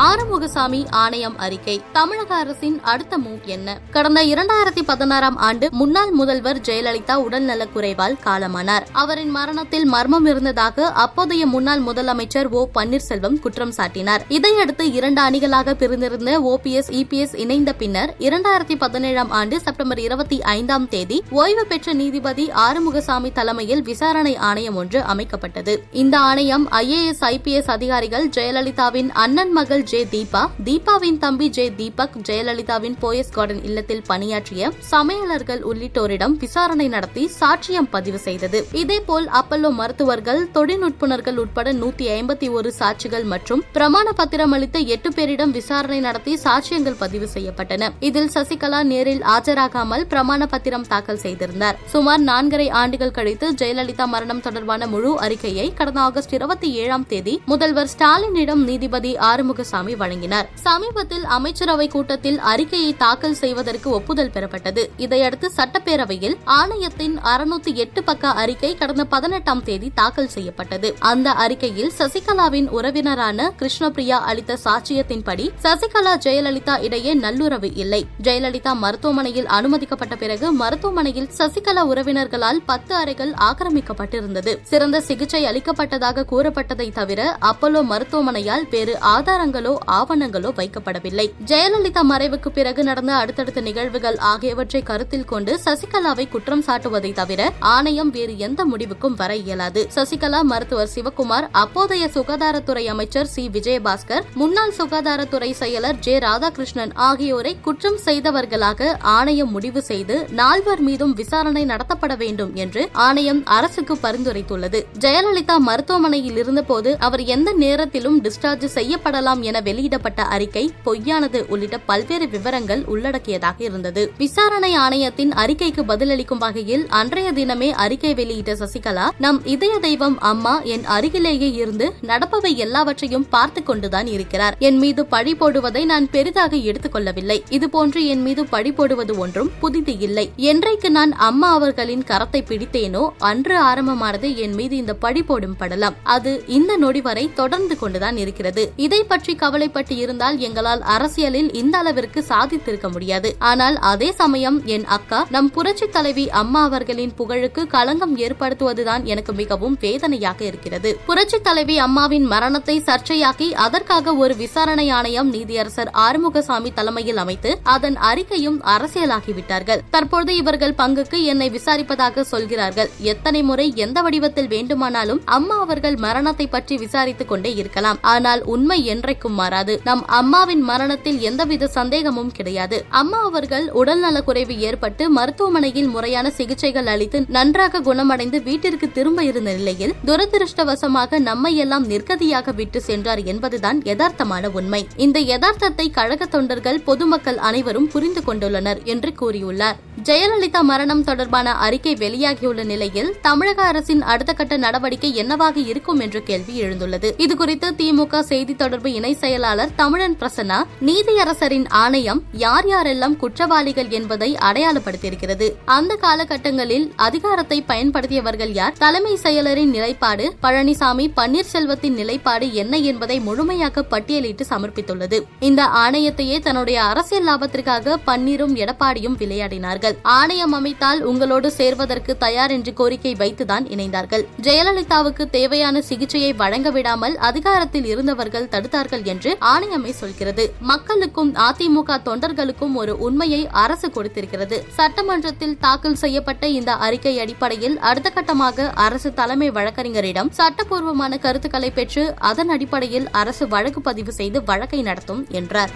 ஆறுமுகசாமி ஆணையம் அறிக்கை. தமிழக அரசின் அடுத்த மூவ் என்ன? கடந்த இரண்டாயிரத்தி பதினாறாம் ஆண்டு முன்னாள் முதல்வர் ஜெயலலிதா உடல்நலக் குறைவால் காலமானார். அவரின் மரணத்தில் மர்மம் இருந்ததாக அப்போதைய முன்னாள் முதலமைச்சர் ஓ பன்னீர்செல்வம் குற்றம் சாட்டினார். இதையடுத்து இரண்டு அணிகளாக பிரிந்திருந்த ஓபிஎஸ் இபிஎஸ் இணைந்த பின்னர் இரண்டாயிரத்தி பதினேழாம் ஆண்டு செப்டம்பர் இருபத்தி ஐந்தாம் தேதி ஓய்வு பெற்ற நீதிபதி ஆறுமுகசாமி தலைமையில் விசாரணை ஆணையம் ஒன்று அமைக்கப்பட்டது. இந்த ஆணையம் ஐஏஎஸ் ஐபிஎஸ் அதிகாரிகள் ஜெயலலிதாவின் அண்ணன் மகள் ஜே தீபா தீபாவின் தம்பி ஜே தீபக் ஜெயலலிதாவின் போயஸ் கார்டன் இல்லத்தில் பணியாற்றிய சமையலர்கள் உள்ளிட்டோரிடம் விசாரணை நடத்தி சாட்சியம் பதிவு செய்தது. இதேபோல் அப்பல்லோ மருத்துவர்கள் தொழில்நுட்புணர்கள் உட்பட நூத்தி ஐம்பத்தி ஒரு சாட்சிகள் மற்றும் பிரமாண பத்திரம் அளித்த எட்டு பேரிடம் விசாரணை நடத்தி சாட்சியங்கள் பதிவு செய்யப்பட்டன. இதில் சசிகலா நேரில் ஆஜராகாமல் பிரமாண பத்திரம் தாக்கல் செய்திருந்தார். சுமார் நான்கரை ஆண்டுகள் கழித்து ஜெயலலிதா மரணம் தொடர்பான முழு அறிக்கையை கடந்த ஆகஸ்ட் இருபத்தி ஏழாம் தேதி முதல்வர் ஸ்டாலினிடம் நீதிபதி ஆறுமுகசாமி வழங்கினார். சமீபத்தில் அமைச்சரவை கூட்டத்தில் அறிக்கையை தாக்கல் செய்வதற்கு ஒப்புதல் பெறப்பட்டது. இதையடுத்து சட்டப்பேரவையில் ஆணையத்தின் அறுநூத்தி எட்டு பக்க அறிக்கை கடந்த பதினெட்டாம் தேதி தாக்கல் செய்யப்பட்டது. அந்த அறிக்கையில் சசிகலாவின் உறவினரான கிருஷ்ணபிரியா அளித்த சாட்சியத்தின்படி சசிகலா ஜெயலலிதா இடையே நல்லுறவு இல்லை. ஜெயலலிதா மருத்துவமனையில் அனுமதிக்கப்பட்ட பிறகு மருத்துவமனையில் சசிகலா உறவினர்களால் பத்து அறைகள் ஆக்கிரமிக்கப்பட்டிருந்தது. சிறந்த சிகிச்சை அளிக்கப்பட்டதாக கூறப்பட்டதை தவிர அப்பல்லோ மருத்துவமனையால் வேறு ஆதாரங்களோ ஆவணங்களோ வைக்கப்படவில்லை. ஜெயலலிதா மறைவுக்கு பிறகு நடந்த அடுத்தடுத்த நிகழ்வுகள் ஆகியவற்றை கருத்தில் கொண்டு சசிகலாவை குற்றம் சாட்டுவதை தவிர ஆணையம் வேறு எந்த முடிவுக்கும் வர இயலாது. சசிகலா மருத்துவர் சிவக்குமார் அப்போதைய சுகாதாரத்துறை அமைச்சர் சி. விஜயபாஸ்கர் முன்னாள் சுகாதாரத்துறை செயலர் ஜே. ராதாகிருஷ்ணன் ஆகியோரை குற்றம் செய்தவர்களாக ஆணையம் முடிவு செய்து நால்வர் மீதும் விசாரணை நடத்தப்பட வேண்டும் என்று ஆணையம் அரசுக்கு பரிந்துரைத்துள்ளது. ஜெயலலிதா மருத்துவமனையில் இருந்தபோது அவர் எந்த நேரத்திலும் டிஸ்சார்ஜ் செய்யப்படலாம் என வெளியிடப்பட்ட அறிக்கை பொய்யானது உள்ளிட்ட பல்வேறு விவரங்கள் உள்ளடக்கியதாக இருந்தது. விசாரணை ஆணையத்தின் அறிக்கைக்கு பதிலளிக்கும் வகையில் அன்றைய தினமே அறிக்கை வெளியிட்ட சசிகலா நம் இதய தெய்வம் அம்மா என் அருகிலேயே இருந்து நடப்பவை எல்லாவற்றையும் பார்த்து கொண்டுதான் இருக்கிறார். என் மீது பழி போடுவதை நான் பெரிதாக எடுத்துக்கொள்ளவில்லை இதுபோன்று என் மீது பழி போடுவது ஒன்றும் புதிது இல்லை. என்றைக்கு நான் அம்மா அவர்களின் கரத்தை பிடித்தேனோ அன்று ஆரம்பமானது என் மீது இந்த பழி போடும் படலம். அது இந்த நொடி வரை தொடர்ந்து கொண்டுதான் இருக்கிறது. இதை பற்றி கவலைப்பட்டு இருந்தால் எங்களால் அரசியலில் இந்த அளவிற்கு சாதித்திருக்க முடியாது. ஆனால் அதே சமயம் என் அக்கா நம் புரட்சி தலைவி அம்மா அவர்களின் புகழுக்கு களங்கம் ஏற்படுத்துவதுதான் எனக்கு மிகவும் வேதனையாக இருக்கிறது. புரட்சி தலைவி அம்மாவின் மரணத்தை சர்ச்சையாக்கி அதற்காக ஒரு விசாரணை ஆணையம் நீதியரசர் ஆறுமுகசாமி தலைமையில் அமைத்து அதன் அறிக்கையும் அரசியலாகிவிட்டார்கள். தற்போது இவர்கள் பங்குக்கு என்னை விசாரிப்பதாக சொல்கிறார்கள். எத்தனை முறை எந்த வடிவத்தில் வேண்டுமானாலும் அம்மா அவர்கள் மரணத்தை பற்றி விசாரித்துக் கொண்டே இருக்கலாம். ஆனால் உண்மை என்றைக்கும் மாறாது. நம் அம்மாவின் மரணத்தில் எந்தவித சந்தேகமும் கிடையாது. அம்மா அவர்கள் உடல் குறைவு ஏற்பட்டு மருத்துவமனையில் முறையான சிகிச்சைகள் அளித்து நன்றாக குணமடைந்து வீட்டிற்கு திரும்ப இருந்த நிலையில் துரதிருஷ்டவசமாக நம்மை எல்லாம் நிர்கதியாக விட்டு சென்றார் என்பதுதான் யதார்த்தமான உண்மை. இந்த யதார்த்தத்தை கழக தொண்டர்கள் பொதுமக்கள் அனைவரும் புரிந்து கொண்டுள்ளனர் என்று கூறியுள்ளார். ஜெயலலிதா மரணம் தொடர்பான அறிக்கை வெளியாகியுள்ள நிலையில் தமிழக அரசின் அடுத்த கட்ட நடவடிக்கை என்னவாக இருக்கும் என்ற கேள்வி எழுந்துள்ளது. இதுகுறித்து திமுக செய்தி தொடர்பு இணை செயலாளர் தமிழன் பிரசன்னா நீதியரசரின் ஆணையம் யார் யாரெல்லாம் குற்றவாளிகள் என்பதை அடையாளப்படுத்தியிருக்கிறது. அந்த காலகட்டங்களில் அதிகாரத்தை பயன்படுத்தியவர்கள் யார்? தலைமை செயலரின் நிலைப்பாடு பழனிசாமி பன்னீர்செல்வத்தின் நிலைப்பாடு என்ன என்பதை முழுமையாக பட்டியலிட்டு சமர்ப்பித்துள்ளது. இந்த ஆணையத்தையே தன்னுடைய அரசியல் லாபத்திற்காக பன்னீரும் எடப்பாடியும் விளையாடினார்கள். ஆணையம் அமைத்தால் உங்களோடு சேர்வதற்கு தயார் என்று கோரிக்கை வைத்துதான் இணைந்தார்கள். ஜெயலலிதாவுக்கு தேவையான சிகிச்சையை வழங்க விடாமல் அதிகாரத்தில் இருந்தவர்கள் தடுத்தார்கள் என்று ஆணையமே சொல்கிறது. மக்களுக்கும் அதிமுக தொண்டர்களுக்கும் ஒரு உண்மையை அரசு கொடுத்திருக்கிறது. சட்டமன்றத்தில் தாக்கல் செய்யப்பட்ட இந்த அறிக்கை அடிப்படையில் அடுத்த கட்டமாக அரசு தலைமை வழக்கறிஞரிடம் சட்டப்பூர்வமான கருத்துக்களை பெற்று அதன் அடிப்படையில் அரசு வழக்கு பதிவு செய்து வழக்கை நடத்தும் என்றார்.